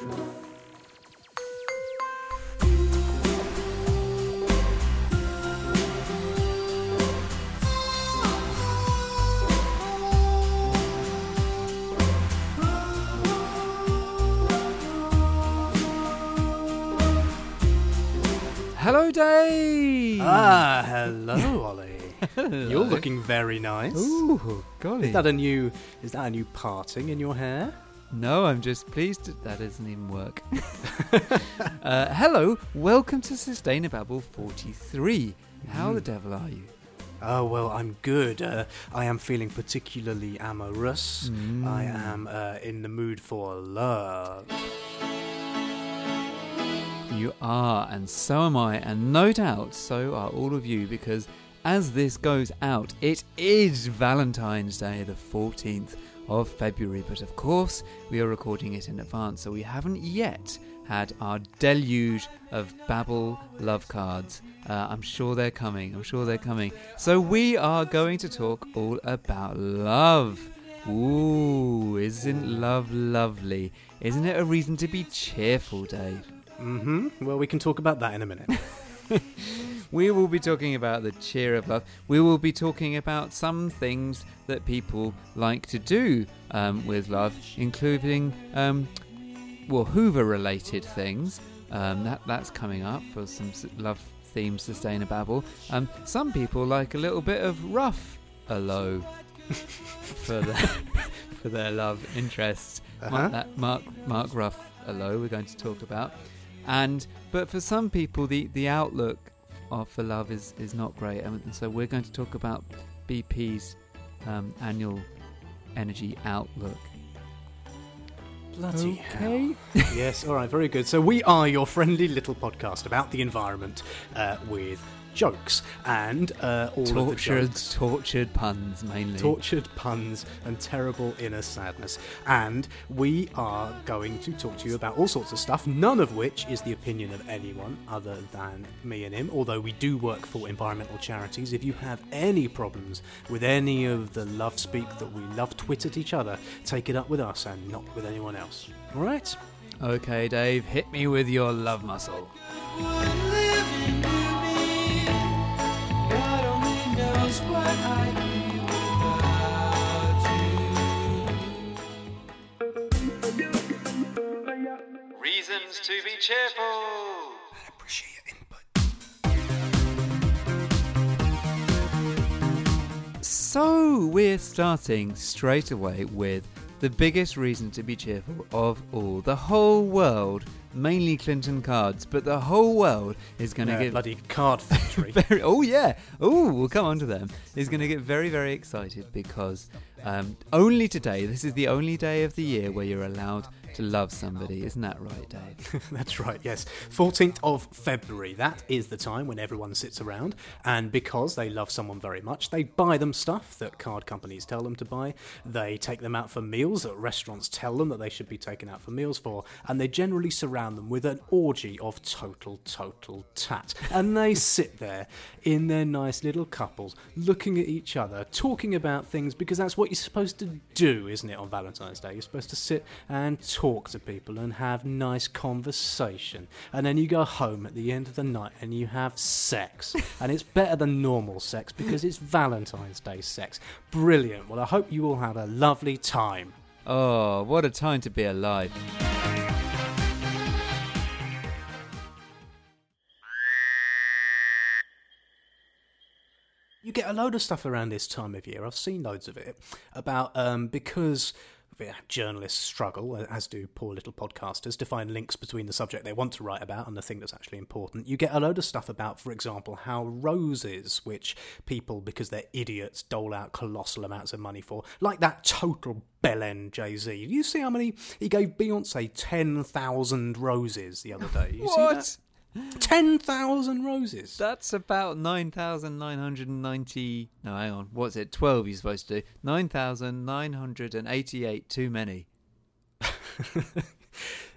Hello, Dave. Ah, hello, Ollie. You're looking very nice. Ooh, golly. Is that a new? Is that a new parting in your hair? No, I'm just pleased that, that doesn't even work. uh, hello, welcome to Sustainababble 43. How the devil are you? Oh well, I'm good. Uh, I am feeling particularly amorous. I am uh, in the mood for love. You are, and so am I, and no doubt so are all of you, because as this goes out, it is Valentine's Day, the 14th of February. But of course, we are recording it in advance, so we haven't yet had our deluge of Babel love cards. Uh, I'm sure they're coming, I'm sure they're coming. So we are going to talk all about love. Ooh, isn't love lovely? Isn't it a reason to be cheerful, Dave? Mm-hmm. Well, we can talk about that in a minute. We will be talking about the cheer of love. We will be talking about some things that people like to do um, with love, including, um, well, Hoover related things. Um, that That's coming up for some love themed sustainababble. Um, some people like a little bit of rough hello for, their, for their love interests. Uh-huh. Mark, that Mark, Mark Ruff hello we're going to talk about. And but for some people, the, the outlook of for love is, is not great, and so we're going to talk about BP's um, annual energy outlook. Bloody Okay. hell. yes, all right, very good. So we are your friendly little podcast about the environment uh, with jokes and uh, all of the Tortured, jokes. tortured puns mainly. tortured puns and terrible inner sadness. And we are going to talk to you about all sorts of stuff, none of which is the opinion of anyone other than me and him, although we do work for environmental charities. If you have any problems with any of the love speak that we love twit at each other, take it up with us and not with anyone else. All right? okay, Dave, hit me with your love muscle. Reasons to be cheerful. I appreciate your input. So we're starting straight away with the biggest reason to be cheerful of all. The whole world, mainly Clinton cards, but the whole world is going to Uh, get bloody card factory. very. Oh yeah. Oh, we'll come on to them. Is going to get very very excited because um, only today. This is the only day of the year where you're allowed to love somebody. Isn't that right, Dave? That's right, yes. 14th of February. That is the time when everyone sits around, and because they love someone very much, they buy them stuff that card companies tell them to buy. They take them out for meals that restaurants tell them that they should be taken out for meals for, and they generally surround them with an orgy of total, total tat. And they sit there in their nice little couples, looking at each other, talking about things, because that's what you're supposed to do, isn't it, on Valentine's Day? You're supposed to sit and talk to people and have nice conversation. And then you go home at the end of the night and you have sex. and it's better than normal sex because it's Valentine's Day sex. Brilliant. Well, I hope you all have a lovely time. Oh, what a time to be alive. You get a load of stuff around this time of year. I've seen loads of it about um, because journalists struggle, as do poor little podcasters, to find links between the subject they want to write about and the thing that's actually important. You get a load of stuff about, for example, how roses, which people, because they're idiots, dole out colossal amounts of money for, like that total bellend Jay Z. You see how many he gave Beyonce ten thousand roses the other day? You see that? Ten thousand roses. That's about 9,990. No, hang on. What's it? 12 you're supposed to do. 9,988 too many.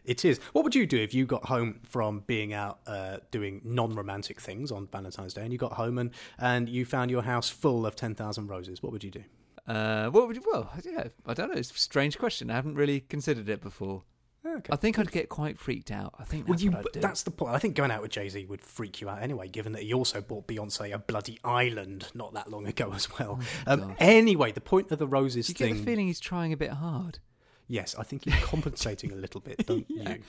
It is. What would you do if you got home from being out uh, doing non-romantic things on Valentine's Day, and you got home and and you found your house full of ten thousand roses? What would you do? Uh, what would you, well, yeah, I don't know. It's a strange question. I haven't really considered it before. Okay. I think I'd get quite freaked out. I think Well, that's you, what I'd do. that's the point. I think going out with Jay Z would freak you out anyway, given that he also bought Beyonce a bloody island not that long ago as well. um, Oh God. anyway, the point of the roses Do you get thing. the feeling he's trying a bit hard? Yes, I think you're compensating a little bit, don't Yeah. you?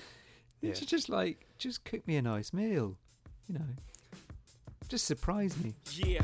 You Yeah. just like just cook me a nice meal, you know. Just surprise me. Yeah,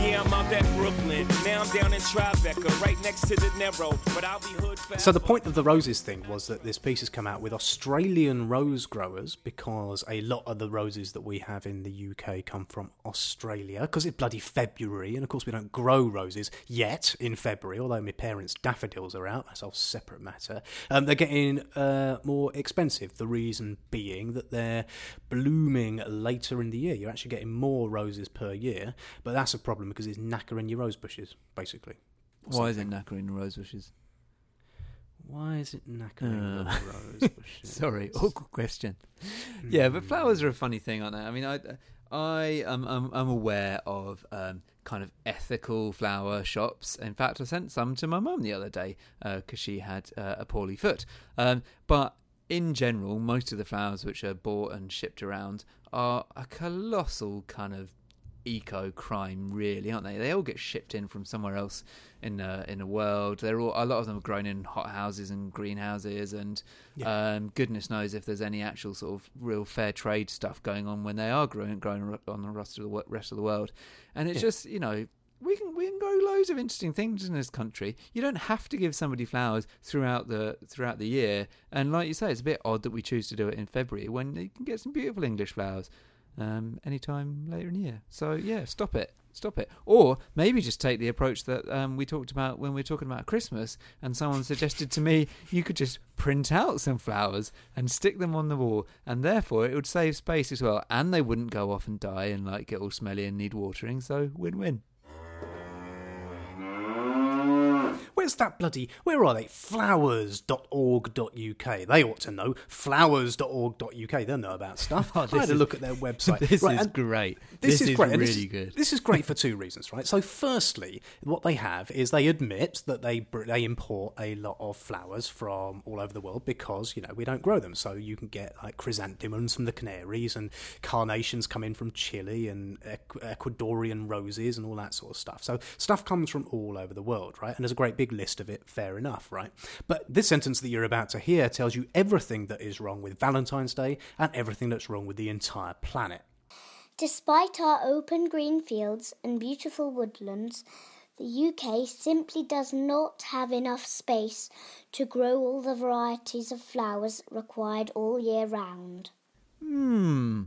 yeah, I'm out at Brooklyn. Now I'm down in Tribeca, right next to the Narrow. But I'll be hood fast. So the point of the roses thing was that this piece has come out with Australian rose growers because a lot of the roses that we have in the UK come from Australia because it's bloody February and of course we don't grow roses yet in February although my parents' daffodils are out that's a whole separate matter um, they're getting uh, more expensive the reason being that they're blooming later in the year you're actually getting more roses per year but that's a problem because it's knackering your rose bushes basically Why is it knackering the rose bushes? Why is it knackering Uh. the rose bushes? Sorry, awkward question. Yeah, but flowers are a funny thing, aren't they? I mean, I, I am I'm, I'm aware of um, kind of ethical flower shops. In fact, I sent some to my mum the other day because she had uh, a poorly foot. Um, but in general, most of the flowers which are bought and shipped around are a colossal kind of eco crime, really, aren't they? They all get shipped in from somewhere else in the in the world. They're all a lot of them are grown in hot houses and greenhouses, and um, goodness knows if there's any actual sort of real fair trade stuff going on when they are grown grown on the rest of the rest of the world. And it's Yeah. just you know. We can we can grow loads of interesting things in this country. You don't have to give somebody flowers throughout the throughout the year. And like you say, it's a bit odd that we choose to do it in February when you can get some beautiful English flowers um, anytime later in the year. So yeah, stop it, stop it. Or maybe just take the approach that um, we talked about when we were talking about Christmas, and someone suggested to me you could just print out some flowers and stick them on the wall, and therefore it would save space as well, and they wouldn't go off and die and like get all smelly and need watering. So win-win. Where's that bloody? Where are they? Flowers.org.uk. They ought to know. Flowers.org.uk. They'll know about stuff. Oh, I had a look at their website. this Right, is great. This, is, great. really this is, good. This is great for two reasons, right? So, firstly, what they have is they admit that they they import a lot of flowers from all over the world because you know we don't grow them. So you can get like chrysanthemums from the Canaries and carnations come in from Chile and Ecuadorian roses and all that sort of stuff. So stuff comes from all over the world, right? And there's a great big list of it. Fair enough, right? But this sentence that you're about to hear tells you everything that is wrong with Valentine's Day and everything that's wrong with the entire planet. Despite our open green fields and beautiful woodlands, the UK simply does not have enough space to grow all the varieties of flowers required all year round. Hmm.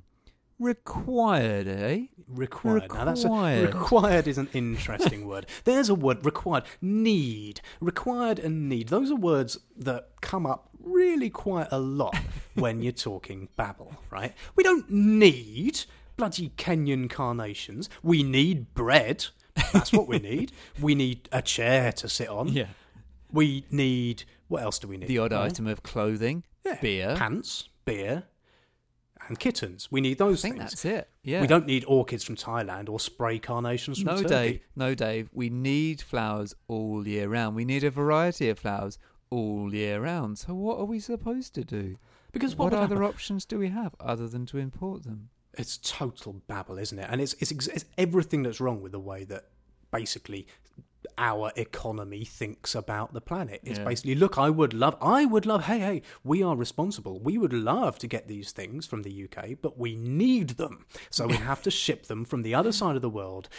Required, eh? Required. Now that's a, Required. required is an interesting word. There's a word required. Need. Required and need. Those are words that come up really quite a lot when you're talking Babel, right? We don't need bloody Kenyan carnations. We need bread. That's what we need. we need a chair to sit on. Yeah. We need what else do we need? The odd item of clothing, yeah, beer. pants, beer, and kittens. We need those I think things. that's it. Yeah. We don't need orchids from Thailand or spray carnations from No, Turkey. Dave. No, Dave. We need flowers all year round. We need a variety of flowers all year round. So what are we supposed to do? Because what, What other happen- options do we have other than to import them? It's total babble, isn't it? And it's, it's it's everything that's wrong with the way that basically our economy thinks about the planet. It's Yeah. basically, look, I would love, I would love, hey, hey, we are responsible. We would love to get these things from the UK, but we need them. So we have to ship them from the other side of the world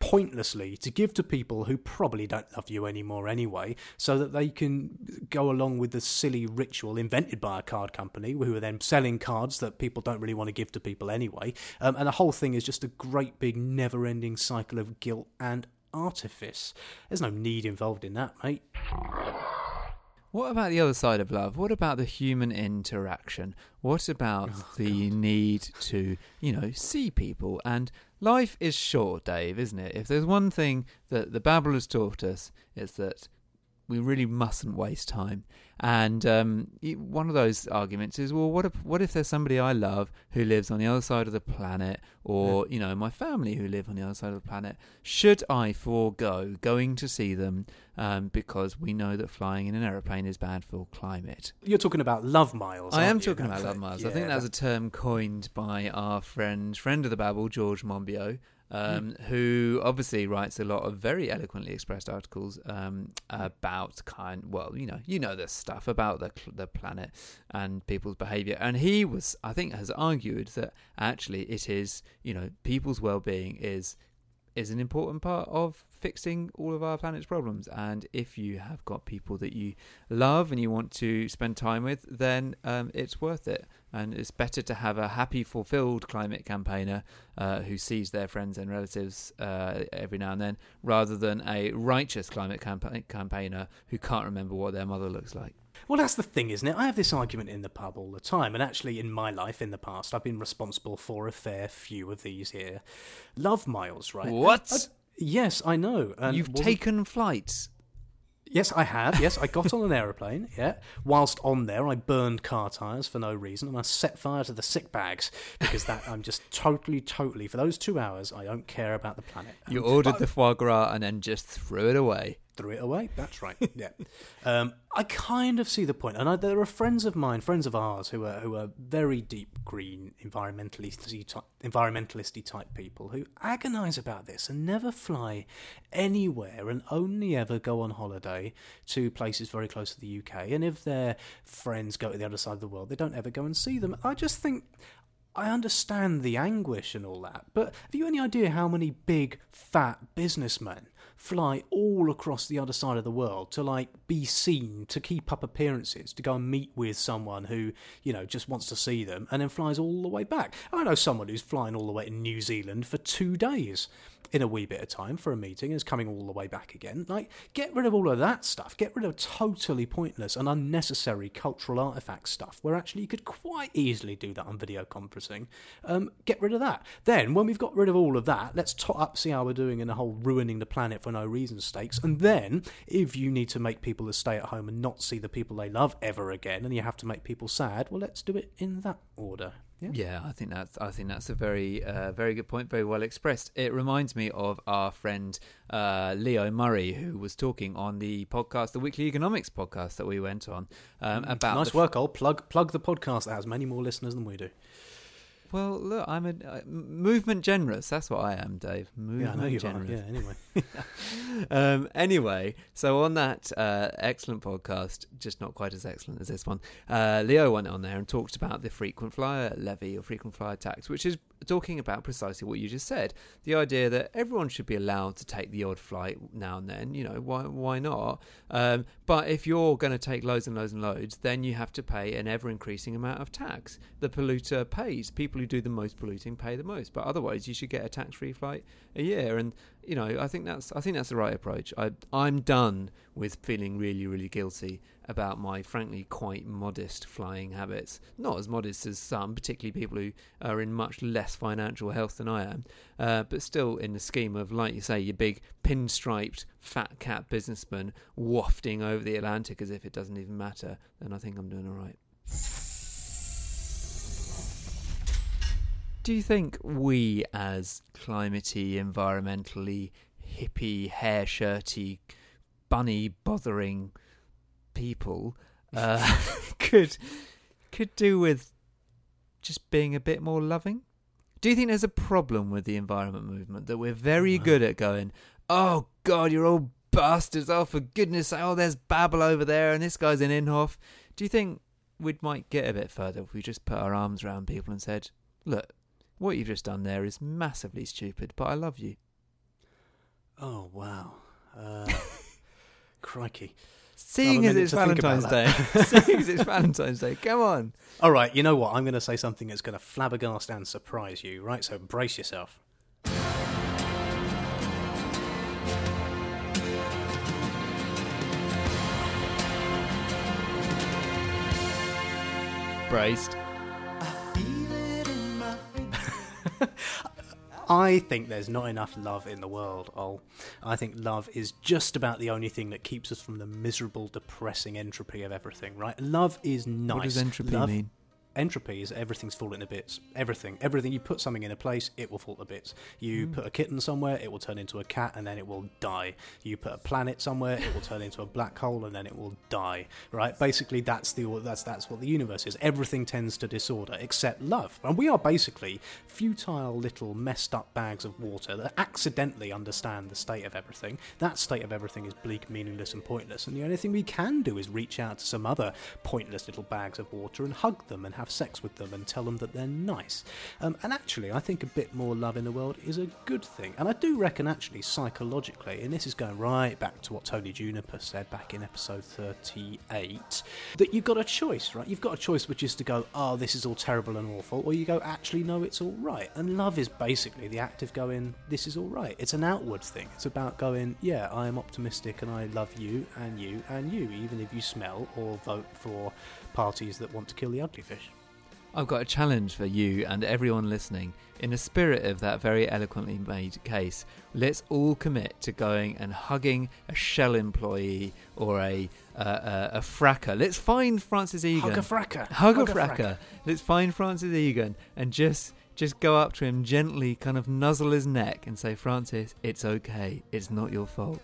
pointlessly to give to people who probably don't love you anymore anyway, so that they can go along with the silly ritual invented by a card company who are then selling cards that people don't really want to give to people anyway. Um, and the whole thing is just a great big never ending cycle of guilt and artifice. There's no need involved in that, mate. What about the other side of love? What about the human interaction? What about Oh, the need to, you know, see people? And life is short, Dave, isn't it? If there's one thing that the Babble has taught us, it's that we really mustn't waste time. And um, one of those arguments is, well, what if what if there's somebody I love who lives on the other side of the planet, or you know, my family who live on the other side of the planet? Should I forego going to see them um, because we know that flying in an aeroplane is bad for climate? You're talking about love miles. I am you? talking about love miles. I Yeah, think that's a term coined by our friend, friend of the Babble, George Monbiot, um, Hmm. who obviously writes a lot of very eloquently expressed articles um, about kind. Well, you know, you know the stuff about the the planet and people's behaviour. And he was, I think, has argued that actually it is, you know, people's well-being is is an important part of fixing all of our planet's problems. And if you have got people that you love and you want to spend time with, then um, it's worth it. And it's better to have a happy, fulfilled climate campaigner uh, who sees their friends and relatives uh, every now and then, rather than a righteous climate campa- campaigner who can't remember what their mother looks like. Well, that's the thing, isn't it? I have this argument in the pub all the time, and actually, in my life in the past, I've been responsible for a fair few of these here. Love miles, right? What? I- yes, I know. And You've taken flights. Yes, I have. Yes, I got on an aeroplane. Yeah. Whilst on there, I burned car tyres for no reason, and I set fire to the sick bags because that I'm just totally, totally for those two hours. I don't care about the planet. You Um, ordered I the foie gras and then just threw it away. Threw it away. That's right. Yeah. Um, I kind of see the point, and I, there are friends of mine, friends of ours, who are who are very deep green environmentalisty type, environmentalisty type people who agonise about this and never fly anywhere and only ever go on holiday to places very close to the UK. And if their friends go to the other side of the world, they don't ever go and see them. I just think. I understand the anguish and all that, but have you any idea how many big, fat businessmen fly all across the other side of the world to like be seen, to keep up appearances, to go and meet with someone who, you know, just wants to see them and then flies all the way back? I know someone who's flying all the way to New Zealand for two days in a wee bit of time for a meeting is coming all the way back again. Like, get rid of all of that stuff. Get rid of totally pointless and unnecessary cultural artifact stuff where actually you could quite easily do that on video conferencing. Um, get rid of that. Then, when we've got rid of all of that, let's tot up, see how we're doing in the whole ruining the planet for no reason stakes. And then, if you need to make people to stay at home and not see the people they love ever again, and you have to make people sad, well, let's do it in that order. Yeah. Yeah, I think that's I think that's a very uh, very good point, very well expressed. It reminds me of our friend uh, Leo Murray, who was talking on the podcast, the Weekly Economics podcast that we went on um, about nice work, Ol. Plug plug the podcast that has many more listeners than we do. Well, look, I'm a uh, movement generous. That's what I am, Dave. Movement Yeah, I know you generous. are. Yeah, anyway. um, anyway, so on that uh, excellent podcast, just not quite as excellent as this one, uh, Leo went on there and talked about the frequent flyer levy or frequent flyer tax, which is talking about precisely what you just said. The idea that everyone should be allowed to take the odd flight now and then. You know, why why not? Um, but if you're going to take loads and loads and loads, then you have to pay an ever increasing amount of tax. The polluter pays. People who do the most polluting pay the most. But otherwise, you should get a tax free flight a year. And you know, I think that's I think that's the right approach. I I'm done with feeling really really guilty about my frankly quite modest flying habits. Not as modest as some, particularly people who are in much less financial health than I am, uh, but still in the scheme of like you say, your big pinstriped fat cat businessman wafting over the Atlantic as if it doesn't even matter. Then I think I'm doing all right. Do you think we, as climatey, environmentally, hippie, hair shirty, bunny bothering people, uh, could could do with just being a bit more loving? Do you think there's a problem with the environment movement that we're very Wow. good at going, oh God, you're all bastards! Oh, for goodness sake! Oh, there's Babel over there, and this guy's in Inhofe. Do you think we might get a bit further if we just put our arms around people and said, look, what you've just done there is massively stupid, but I love you. Oh wow. Uh, crikey. Seeing as it's to think about Valentine's Day, seeing as it's Valentine's Day, come on. All right, you know what? I'm going to say something that's going to flabbergast and surprise you, right? So brace yourself. I think there's not enough love in the world, Ol. I think love is just about the only thing that keeps us from the miserable, depressing entropy of everything, right? Love is nice. What does entropy Love- mean? Entropy is everything's falling to bits. Everything. Everything. You put something in a place, it will fall to bits. You Hmm. put a kitten somewhere, it will turn into a cat and then it will die. You put a planet somewhere, it will turn into a black hole and then it will die. Right? Basically, that's the that's that's what the universe is. Everything tends to disorder except love, and we are basically futile little messed up bags of water that accidentally understand the state of everything. That state of everything is bleak, meaningless, and pointless. And the only thing we can do is reach out to some other pointless little bags of water and hug them and have sex with them and tell them that they're nice. Um, and actually, I think a bit more love in the world is a good thing. And I do reckon, actually, psychologically, and this is going right back to what Tony Juniper said back in episode 38, that you've got a choice, right? You've got a choice which is to go, oh, this is all terrible and awful, or you go, actually, no, it's all right. And love is basically the act of going, this is all right. It's an outward thing. It's about going, yeah, I am optimistic and I love you and you and you, even if you smell or vote for parties that want to kill the ugly fish. I've got a challenge for you and everyone listening. In the spirit of that very eloquently made case, let's all commit to going and hugging a Shell employee or a uh, uh, a fracker. Let's find Francis Egan. Hug a fracker. Hug a Hug a fracker. fracker. Let's find Francis Egan and just just go up to him gently, kind of nuzzle his neck and say, Francis, it's okay. It's not your fault.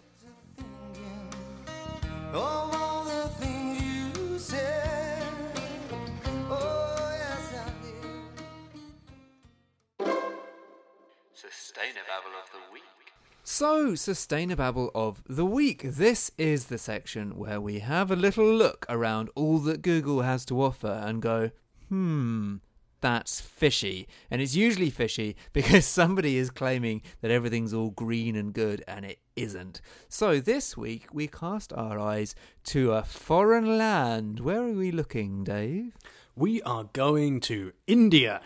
So, Sustainababble of the Week. This is the section where we have a little look around all that Google has to offer and go, hmm, that's fishy. And it's usually fishy because somebody is claiming that everything's all green and good and it isn't. So, this week we cast our eyes to a foreign land. Where are we looking, Dave? We are going to India.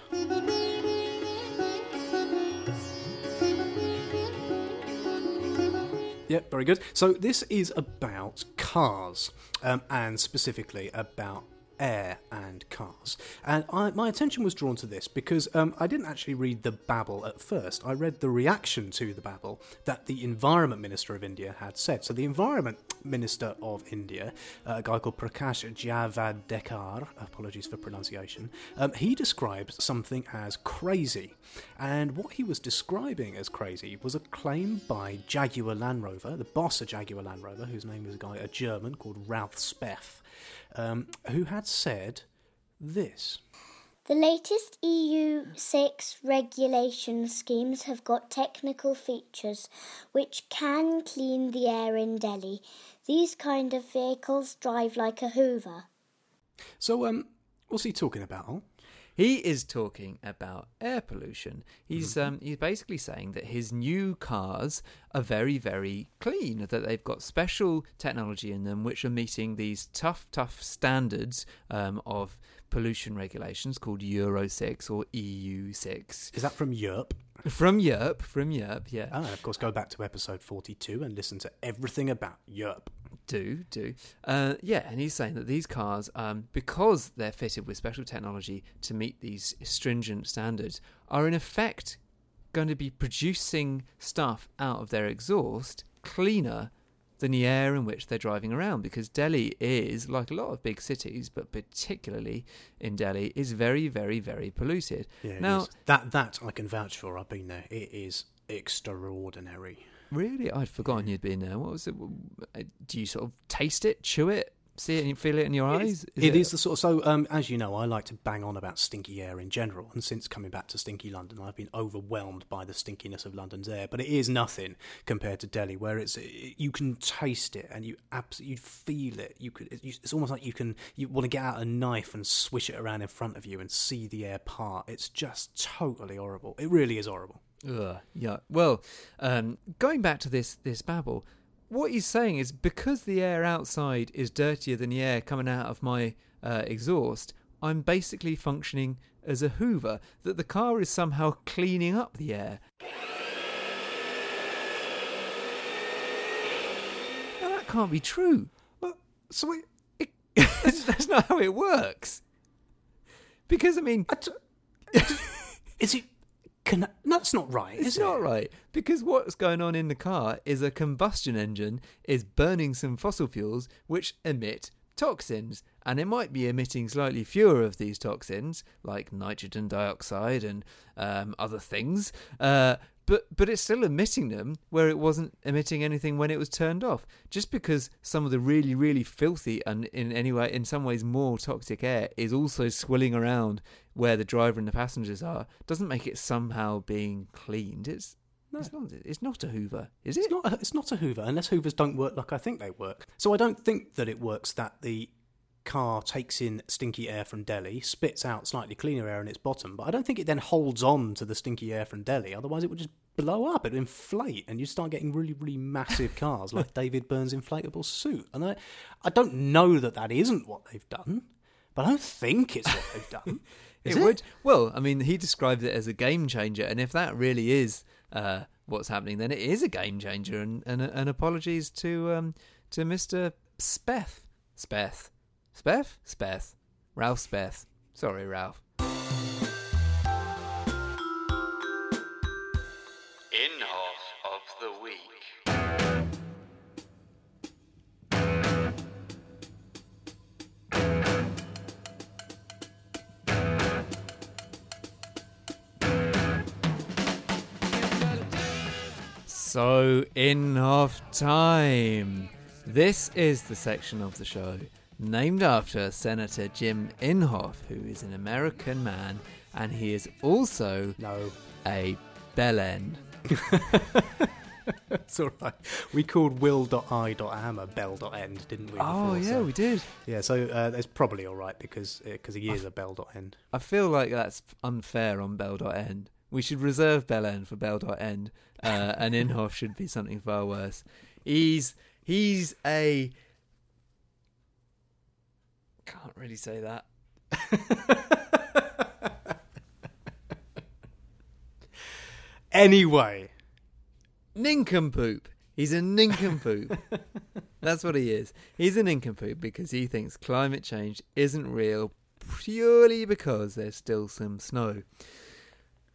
Yep, very good. So this is about cars, um, and specifically about air and cars. And I, my attention was drawn to this because um, I didn't actually read the babble at first. I read the reaction to the babble that the Environment Minister of India had said. So the Environment Minister of India, uh, a guy called Prakash Javadekar, apologies for pronunciation, um, he described something as crazy. And what he was describing as crazy was a claim by Jaguar Land Rover, the boss of Jaguar Land Rover, whose name is a guy, a German called Ralph Speff, um, who had said this. The latest EU 6 regulation schemes have got technical features which can clean the air in Delhi. These kind of vehicles drive like a Hoover. So, um, what's he talking about? He is talking about air pollution. He's um, he's basically saying that his new cars are very very clean. That they've got special technology in them which are meeting these tough tough standards um, of pollution regulations called Euro six or EU six Is that from Europe? from Europe. From Europe, yeah. Ah, and of course, go back to episode 42 and listen to everything about Europe. Do do uh, yeah and he's saying that these cars um, because they're fitted with special technology to meet these stringent standards are in effect going to be producing stuff out of their exhaust cleaner than the air in which they're driving around because Delhi is like a lot of big cities but particularly in Delhi is very very very polluted Yeah, now that that I can vouch for. I've been there. It is extraordinary. Really I'd forgotten you'd been there what was it do you sort of taste it chew it see it and feel it in your eyes It is the sort of so. Um, as you know, I like to bang on about stinky air in general, and since coming back to stinky London, I've been overwhelmed by the stinkiness of London's air. But it is nothing compared to Delhi, where it's you can taste it and you absolutely you feel it. You could. It's almost like you can. You want to get out a knife and swish it around in front of you and see the air part. It's just totally horrible. It really is horrible. Ugh, yeah. Well, um, going back to this this babble, what he's saying is because the air outside is dirtier than the air coming out of my uh, exhaust, I'm basically functioning as a Hoover. That the car is somehow cleaning up the air. Now that can't be true. But so it, It, that's not how it works. Because I mean, I d- is it Can, no, that's not right. It's not it? right because what's going on in the car is a combustion engine is burning some fossil fuels which emit toxins, and it might be emitting slightly fewer of these toxins, like nitrogen dioxide and um, other things. Uh, but but it's still emitting them where it wasn't emitting anything when it was turned off. Just because some of the really really filthy and in any way in some ways more toxic air is also swilling around where the driver and the passengers are, doesn't make it somehow being cleaned. It's it's not it's not a Hoover, is it? It's not. A, it's not a Hoover unless Hoovers don't work like I think they work. So I don't think that it works that the car takes in stinky air from Delhi, spits out slightly cleaner air in its bottom, but I don't think it then holds on to the stinky air from Delhi. Otherwise, it would just blow up. It'd inflate, and you start getting really, really massive cars like David Byrne's inflatable suit. And I, I don't know that that isn't what they've done, but I don't think it's what they've done. Is it, it? would. Well, I mean, he described it as a game changer, and if that really is uh, what's happening, then it is a game changer. And and, and apologies to um to Mister Speth, Speth, Speth, Speth, Ralph Speth. Sorry, Ralph. So half time. This is the section of the show named after Senator Jim Inhofe, who is an American man, and he is also no, a bellend. it's all right. We called will.i.am a bell.end, didn't we? Oh before? yeah, So- we did. Yeah, so uh, that's probably all right because because he is a bell.end. I feel like that's unfair on Bell.end. We should reserve Bellend for Bell.end, uh, and Inhofe should be something far worse. He's he's a can't really say that. Anyway, Nincompoop. He's a nincompoop. That's what he is. He's a nincompoop because he thinks climate change isn't real purely because there's still some snow.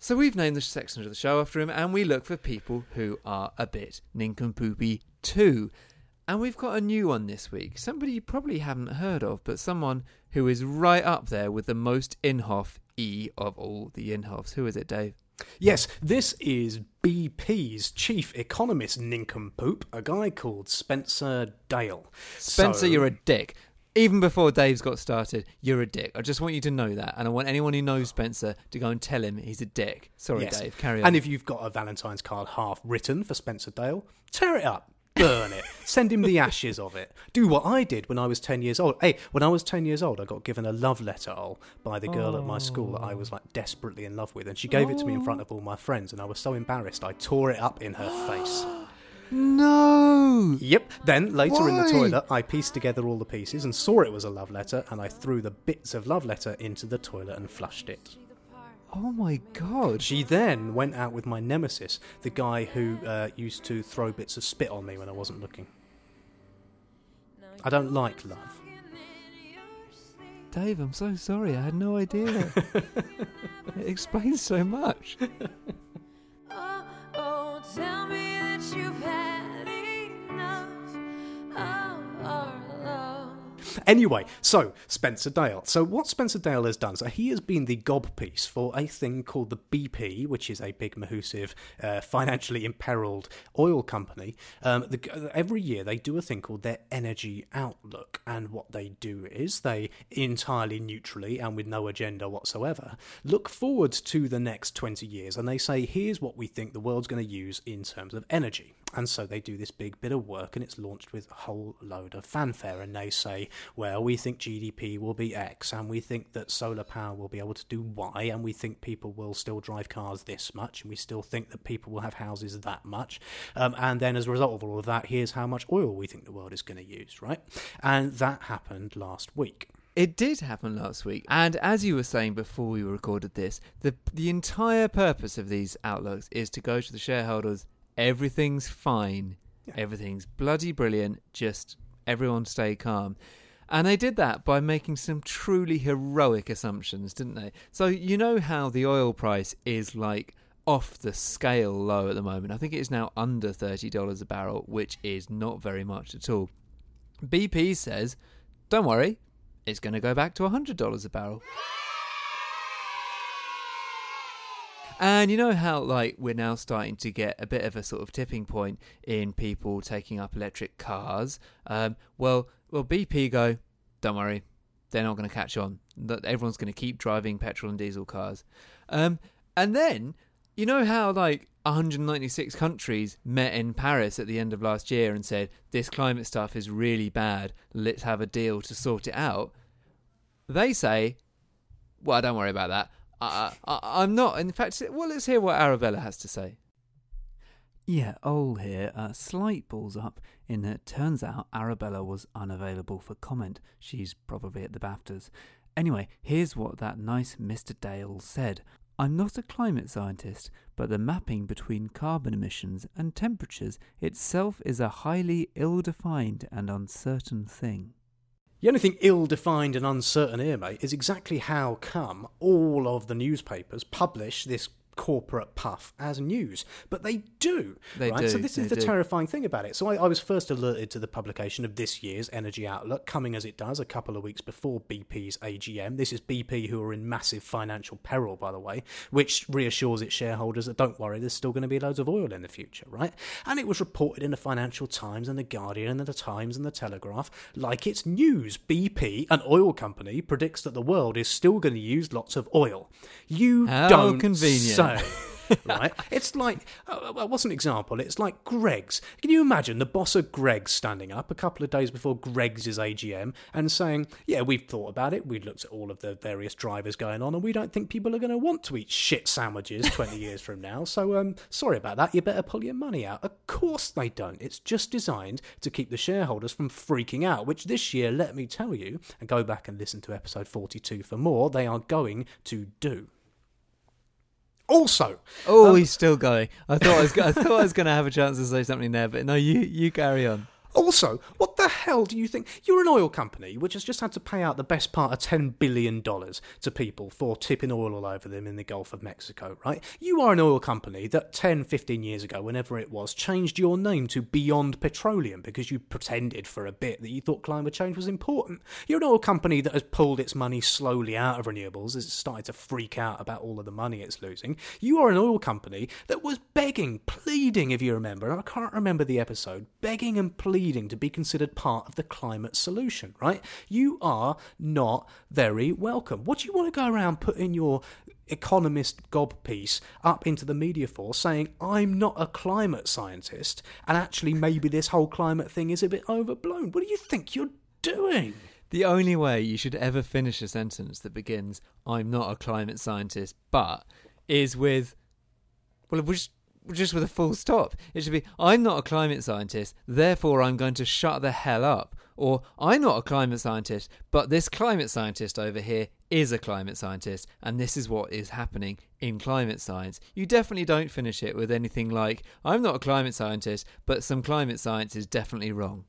So we've named the section of the show after him and we look for people who are a bit nincompoopy too. And we've got a new one this week. Somebody you probably haven't heard of, but someone who is right up there with the most Inhofe E of all the Inhofes. Who is it, Dave? yes, this is BP's chief economist nincompoop, a guy called Spencer Dale. Spencer, So- you're a dick. Even before Dave's got started, you're a dick. I just want you to know that. And I want anyone who knows Spencer to go and tell him he's a dick. Sorry, Yes. Dave. Carry on. And if you've got a Valentine's card half written for Spencer Dale, tear it up. Burn it. Send him the ashes of it. Do what I did when I was 10 years old. Hey, when I was 10 years old, I got given a love letter oh, by the girl at my school that I was like desperately in love with. And she gave it to me in front of all my friends. And I was so embarrassed, I tore it up in her face. No! Yep. Then later in the toilet, I pieced together all the pieces and saw it was a love letter. And I threw the bits of love letter into the toilet and flushed it. Oh my god. She then went out with my nemesis, the guy who uh, used to throw bits of spit on me when I wasn't looking. I don't like love. Dave, I'm so sorry. I had no idea. it explains so much. Oh, oh, Anyway, so Spencer Dale. So what Spencer Dale has done, so he has been the gob piece for a thing called the BP, which is a big, mahoosive, uh, financially imperiled oil company. Um, the, every year they do a thing called their Energy Outlook, and what they do is they entirely neutrally and with no agenda whatsoever look forward to the next 20 years, and they say, here's what we think the world's going to use in terms of energy. And so they do this big bit of work, and it's launched with a whole load of fanfare. And they say, well, we think GDP will be X, and we think that solar power will be able to do Y, and we think people will still drive cars this much, and we still think that people will have houses that much. Um, and then as a result of all of that, here's how much oil we think the world is going to use, right? And that happened last week. It did happen last week, and as you were saying before we recorded this, the the entire purpose of these outlooks is to go to the shareholders. Everything's fine, everything's bloody brilliant. Just everyone stay calm, and they did that by making some truly heroic assumptions, didn't they? So you know how the oil price is like off the scale low at the moment. I think it is now under $30 a barrel, which is not very much at all. BP says, don't worry, it's going to go back to $100 a barrel. And you know how, like, we're now starting to get a bit of a sort of tipping point in people taking up electric cars. Um, well, well, BP go, don't worry, they're not going to catch on. Everyone's going to keep driving petrol and diesel cars. Um, and then, you know how, like, 196 countries met in Paris at the end of last year and said, this climate stuff is really bad, let's have a deal to sort it out. They say, well, don't worry about that. I, I'm not. In fact, well, let's hear what Arabella has to say. Yeah, Ol here. Uh, slight balls up in that turns out Arabella was unavailable for comment. She's probably at the BAFTAs. Anyway, here's what that nice Mr. Dale said. I'm not a climate scientist, but the mapping between carbon emissions and temperatures itself is a highly ill defined and uncertain thing. The only thing ill defined and uncertain here, mate, is exactly how come all of the newspapers publish this corporate puff as news. But they do. They right? do, So this is the do. terrifying thing about it. So I, I was first alerted to the publication of this year's Energy Outlook, coming as it does a couple of weeks before BP's AGM. This is BP who are in massive financial peril, by the way, which reassures its shareholders that don't worry, there's still going to be loads of oil in the future, right? And it was reported in the Financial Times and the Guardian and the Times and the Telegraph like it's news. BP, an oil company, predicts that the world is still going to use lots of oil. You How don't convenient. say. right? It's like, uh, uh, what's an example? It's like Greg's. Can you imagine the boss of Greg's standing up a couple of days before Greg's AGM and saying, Yeah, we've thought about it. We've looked at all of the various drivers going on, and we don't think people are going to want to eat shit sandwiches 20 years from now. So, um, sorry about that. You better pull your money out. Of course they don't. It's just designed to keep the shareholders from freaking out, which this year, let me tell you, and go back and listen to episode 42 for more, they are going to do. Also, Oh, Um, he's still going. I thought I was. I thought I was going to have a chance to say something there, but no. You you carry on. Also, what the hell do you think? You're an oil company which has just had to pay out the best part of $10 billion to people for tipping oil all over them in the Gulf of Mexico, right? You are an oil company that 10, 15 years ago, whenever it was, changed your name to Beyond Petroleum because you pretended for a bit that you thought climate change was important. You're an oil company that has pulled its money slowly out of renewables as it started to freak out about all of the money it's losing. You are an oil company that was begging, pleading, if you remember, and I can't remember the episode, begging and pleading to be considered part of the climate solution, right? You are not very welcome. What do you want to go around putting your economist gob piece up into the media for saying I'm not a climate scientist and actually maybe this whole climate thing is a bit overblown? What do you think you're doing? The only way you should ever finish a sentence that begins "I'm not a climate scientist, but" is with well, just just with a full stop. It should be "I'm not a climate scientist, therefore I'm going to shut the hell up." Or I'm not a climate scientist, but this climate scientist over here is a climate scientist, and this is what is happening in climate science. You definitely don't finish it with anything like I'm not a climate scientist, but some climate science is definitely wrong.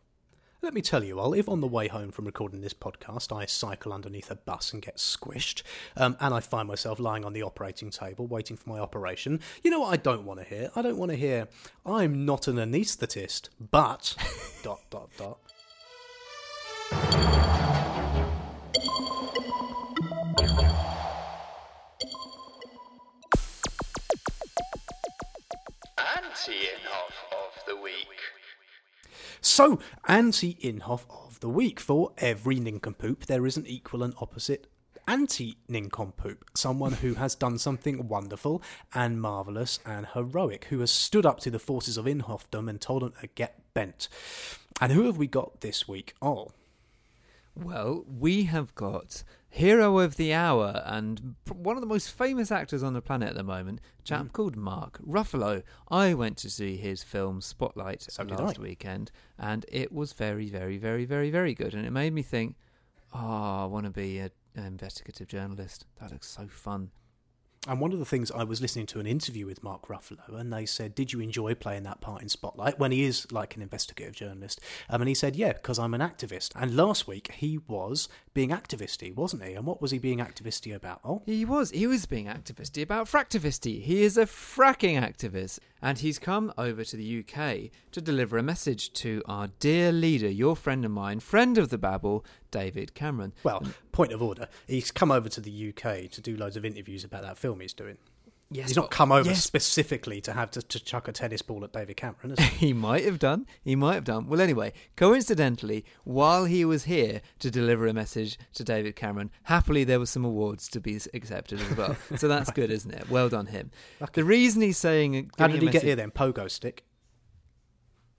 Let me tell you all, if on the way home from recording this podcast I cycle underneath a bus and get squished, um, and I find myself lying on the operating table waiting for my operation, you know what I don't want to hear? I don't want to hear, I'm not an anaesthetist, but. dot, dot, dot. Anti-Inhofe of the week. So, anti Inhofe of the week. For every nincompoop, there is an equal and opposite anti nincompoop. Someone who has done something wonderful and marvellous and heroic, who has stood up to the forces of Inhofedom and told them to get bent. And who have we got this week? Oh, Well, we have got hero of the hour and one of the most famous actors on the planet at the moment, a chap Mm. called Mark Ruffalo. I went to see his film Spotlight So last weekend, and it was very, very, very, very, very good. And it made me think, oh, I want to be a, an investigative journalist. That looks so fun. And one of the things I was listening to an interview with Mark Ruffalo, and they said, "Did you enjoy playing that part in Spotlight?" When he is like an investigative journalist, um, and he said, "Yeah, because I'm an activist." And last week he was being activisty, wasn't he? And what was he being activisty about? Oh, He was. He was being activisty about fractivisty. He is a fracking activist. And he's come over to the UK to deliver a message to our dear leader, your friend of mine, friend of the Babel, David Cameron. well, point of order. He's come over to the UK to do loads of interviews about that film he's doing. Yes, He's not come over yes. specifically to have to, to chuck a tennis ball at David Cameron, has he? He might have done. He might have done. Well, anyway, coincidentally, while he was here to deliver a message to David Cameron, happily there were some awards to be accepted as well. so that's good, isn't it? Well done him. The reason he's saying, uh, How did he get here then? Pogo stick.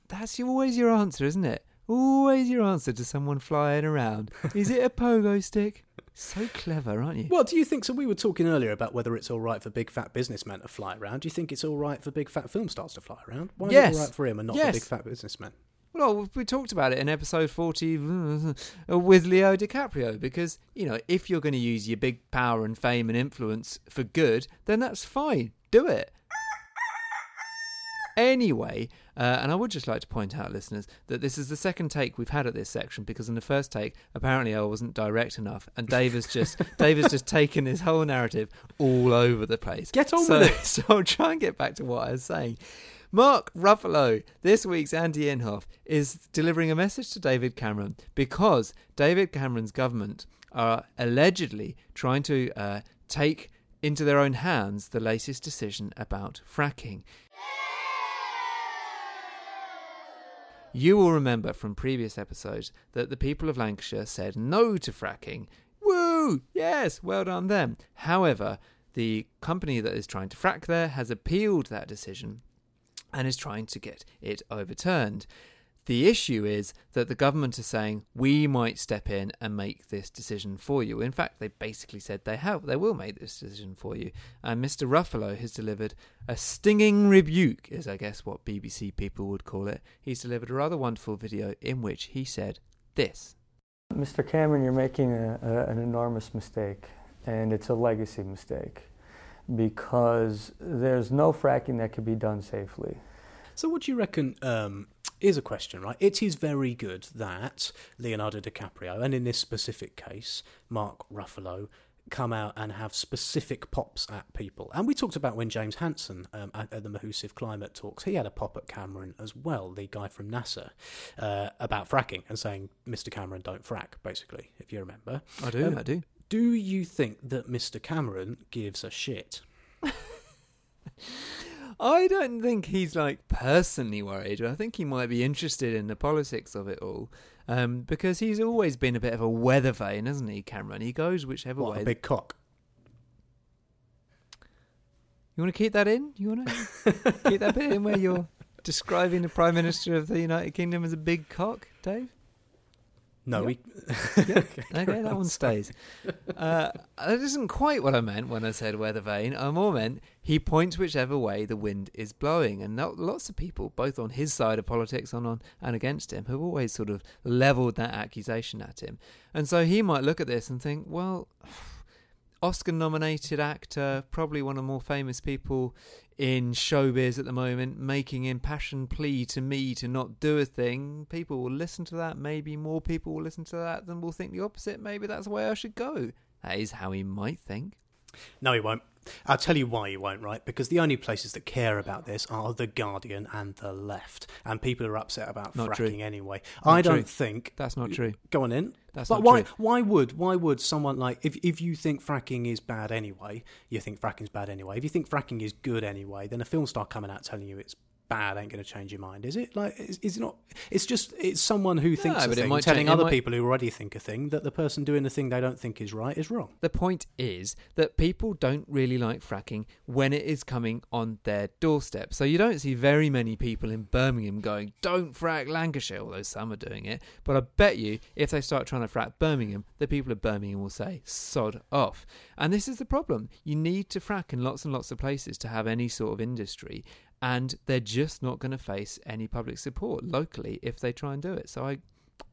That's always your answer, isn't it? Always your answer to someone flying around. Is it a pogo stick? So clever, aren't you? Well, do you think so? We were talking earlier about whether it's all right for big fat businessmen to fly around. Do you think it's all right for big fat film stars to fly around? Why is it all right for him and not Yes. for big fat businessmen? Well, we talked about it in episode 40 uh, with Leo DiCaprio because, you know, if you're going to use your big power and fame and influence for good, then that's fine. Do it. Anyway, uh, and I would just like to point out, listeners, that this is the second take we've had at this section because in the first take, apparently I wasn't direct enough, and Dave has just Dave has just taken his whole narrative all over the place. Get on so, with it. So I'll try and get back to what I was saying. Mark Ruffalo, this week's Andy Inhofe, is delivering a message to David Cameron because David Cameron's government are allegedly trying to uh, take into their own hands the latest decision about fracking. You will remember from previous episodes that the people of Lancashire said no to fracking. Woo! Yes, well done them. However, the company that is trying to frack there has appealed that decision and is trying to get it overturned. The issue is that the government is saying we might step in and make this decision for you. In fact, they basically said they have, they will make this decision for you. And Mr. Ruffalo has delivered a stinging rebuke, is I guess what BBC people would call it. He's delivered a rather wonderful video in which he said this. Mr. Cameron, you're making a, a, an enormous mistake, and it's a legacy mistake because there's no fracking that can be done safely. So, what do you reckon? Um, here's a question, right? It is very good that Leonardo DiCaprio, and in this specific case, Mark Ruffalo, come out and have specific pops at people. And we talked about when James Hansen um, at, at the Mahusive Climate Talks, he had a pop at Cameron as well, the guy from NASA, uh, about fracking and saying, Mr. Cameron, don't frack, basically, if you remember. I do, Um, I do. Do you think that Mr. Cameron gives a shit? I don't think he's like personally worried. I think he might be interested in the politics of it all, um, because he's always been a bit of a weather vane, hasn't he, Cameron? He goes whichever What, way. a big cock? You want to keep that in? You want to keep that bit in where you're describing the Prime Minister of the United Kingdom as a big cock, Dave? No, Yeah. we. Okay, that one stays. Uh, that isn't quite what I meant when I said weather vane. I more meant he points whichever way the wind is blowing, and not, lots of people, both on his side of politics and on and against him, have always sort of levelled that accusation at him. And so he might look at this and think, well. Oscar-nominated actor, probably one of the more famous people in showbiz at the moment, making impassioned plea to me to not do a thing. People will listen to that. Maybe more people will listen to that than will think the opposite. Maybe that's the way I should go. That is how he might think. No, he won't. I'll tell you why he won't, right? Because the only places that care about this are The Guardian and the left. And people are upset about Not fracking true. anyway. Not I don't think. That's not true. Go on in. That's but not why, true. why would why would someone like if if you think fracking is bad anyway, you think fracking's bad anyway. If you think fracking is good anyway, then a film star coming out telling you it's bad ain't going to change your mind, is it? Like, is, is it not? It's just it's someone who thinks a but it thing might telling change- other might- people who already think a thing that the person doing the thing they don't think is right is wrong. The point is that people don't really like fracking when it is coming on their doorstep. So you don't see very many people in Birmingham going, don't frack Lancashire, although some are doing it. But I bet you if they start trying to frack Birmingham, the people of Birmingham will say, sod off. And this is the problem. You need to frack in lots and lots of places to have any sort of industry. And they're just not going to face any public support locally if they try and do it. So I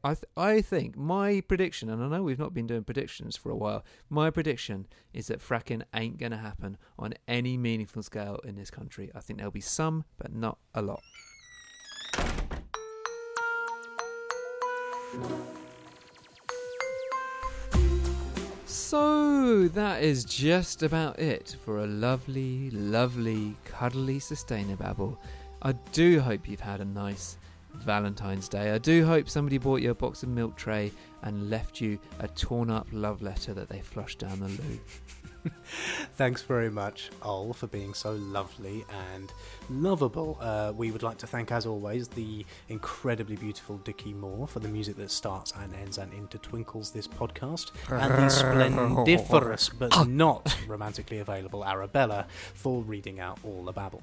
I th- I think my prediction, and I know we've not been doing predictions for a while. My prediction is that fracking ain't going to happen on any meaningful scale in this country. I think there'll be some, but not a lot. So that is just about it for a lovely, lovely, cuddly Sustainababble. I do hope you've had a nice Valentine's Day. I do hope somebody bought you a box of milk tray and left you a torn up love letter that they flushed down the loo. Thanks very much, Ol, for being so lovely and lovable. Uh, we would like to thank, as always, the incredibly beautiful Dickie Moore for the music that starts and ends and intertwinkles this podcast, and the splendiferous but not romantically available Arabella for reading out all the babble.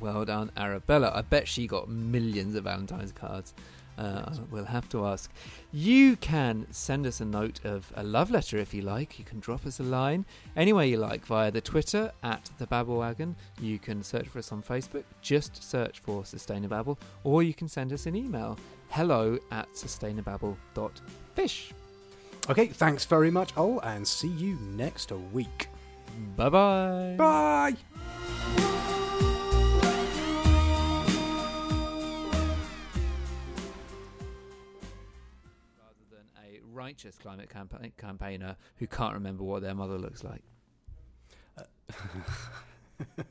Well done, Arabella. I bet she got millions of Valentine's cards. Uh, we'll have to ask. You can send us a note of a love letter if you like. You can drop us a line anywhere you like via the Twitter at the Babblewagon. You can search for us on Facebook. Just search for Sustainababble, or you can send us an email. Hello at sustainababble.fish. Okay, thanks very much, all, and see you next week. Bye bye bye. Righteous climate campa- campaigner who can't remember what their mother looks like.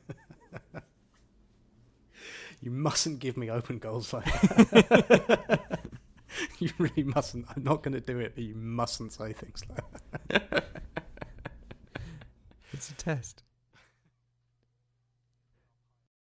You mustn't give me open goals like that. you really mustn't. I'm not going to do it, but you mustn't say things like that. It's a test.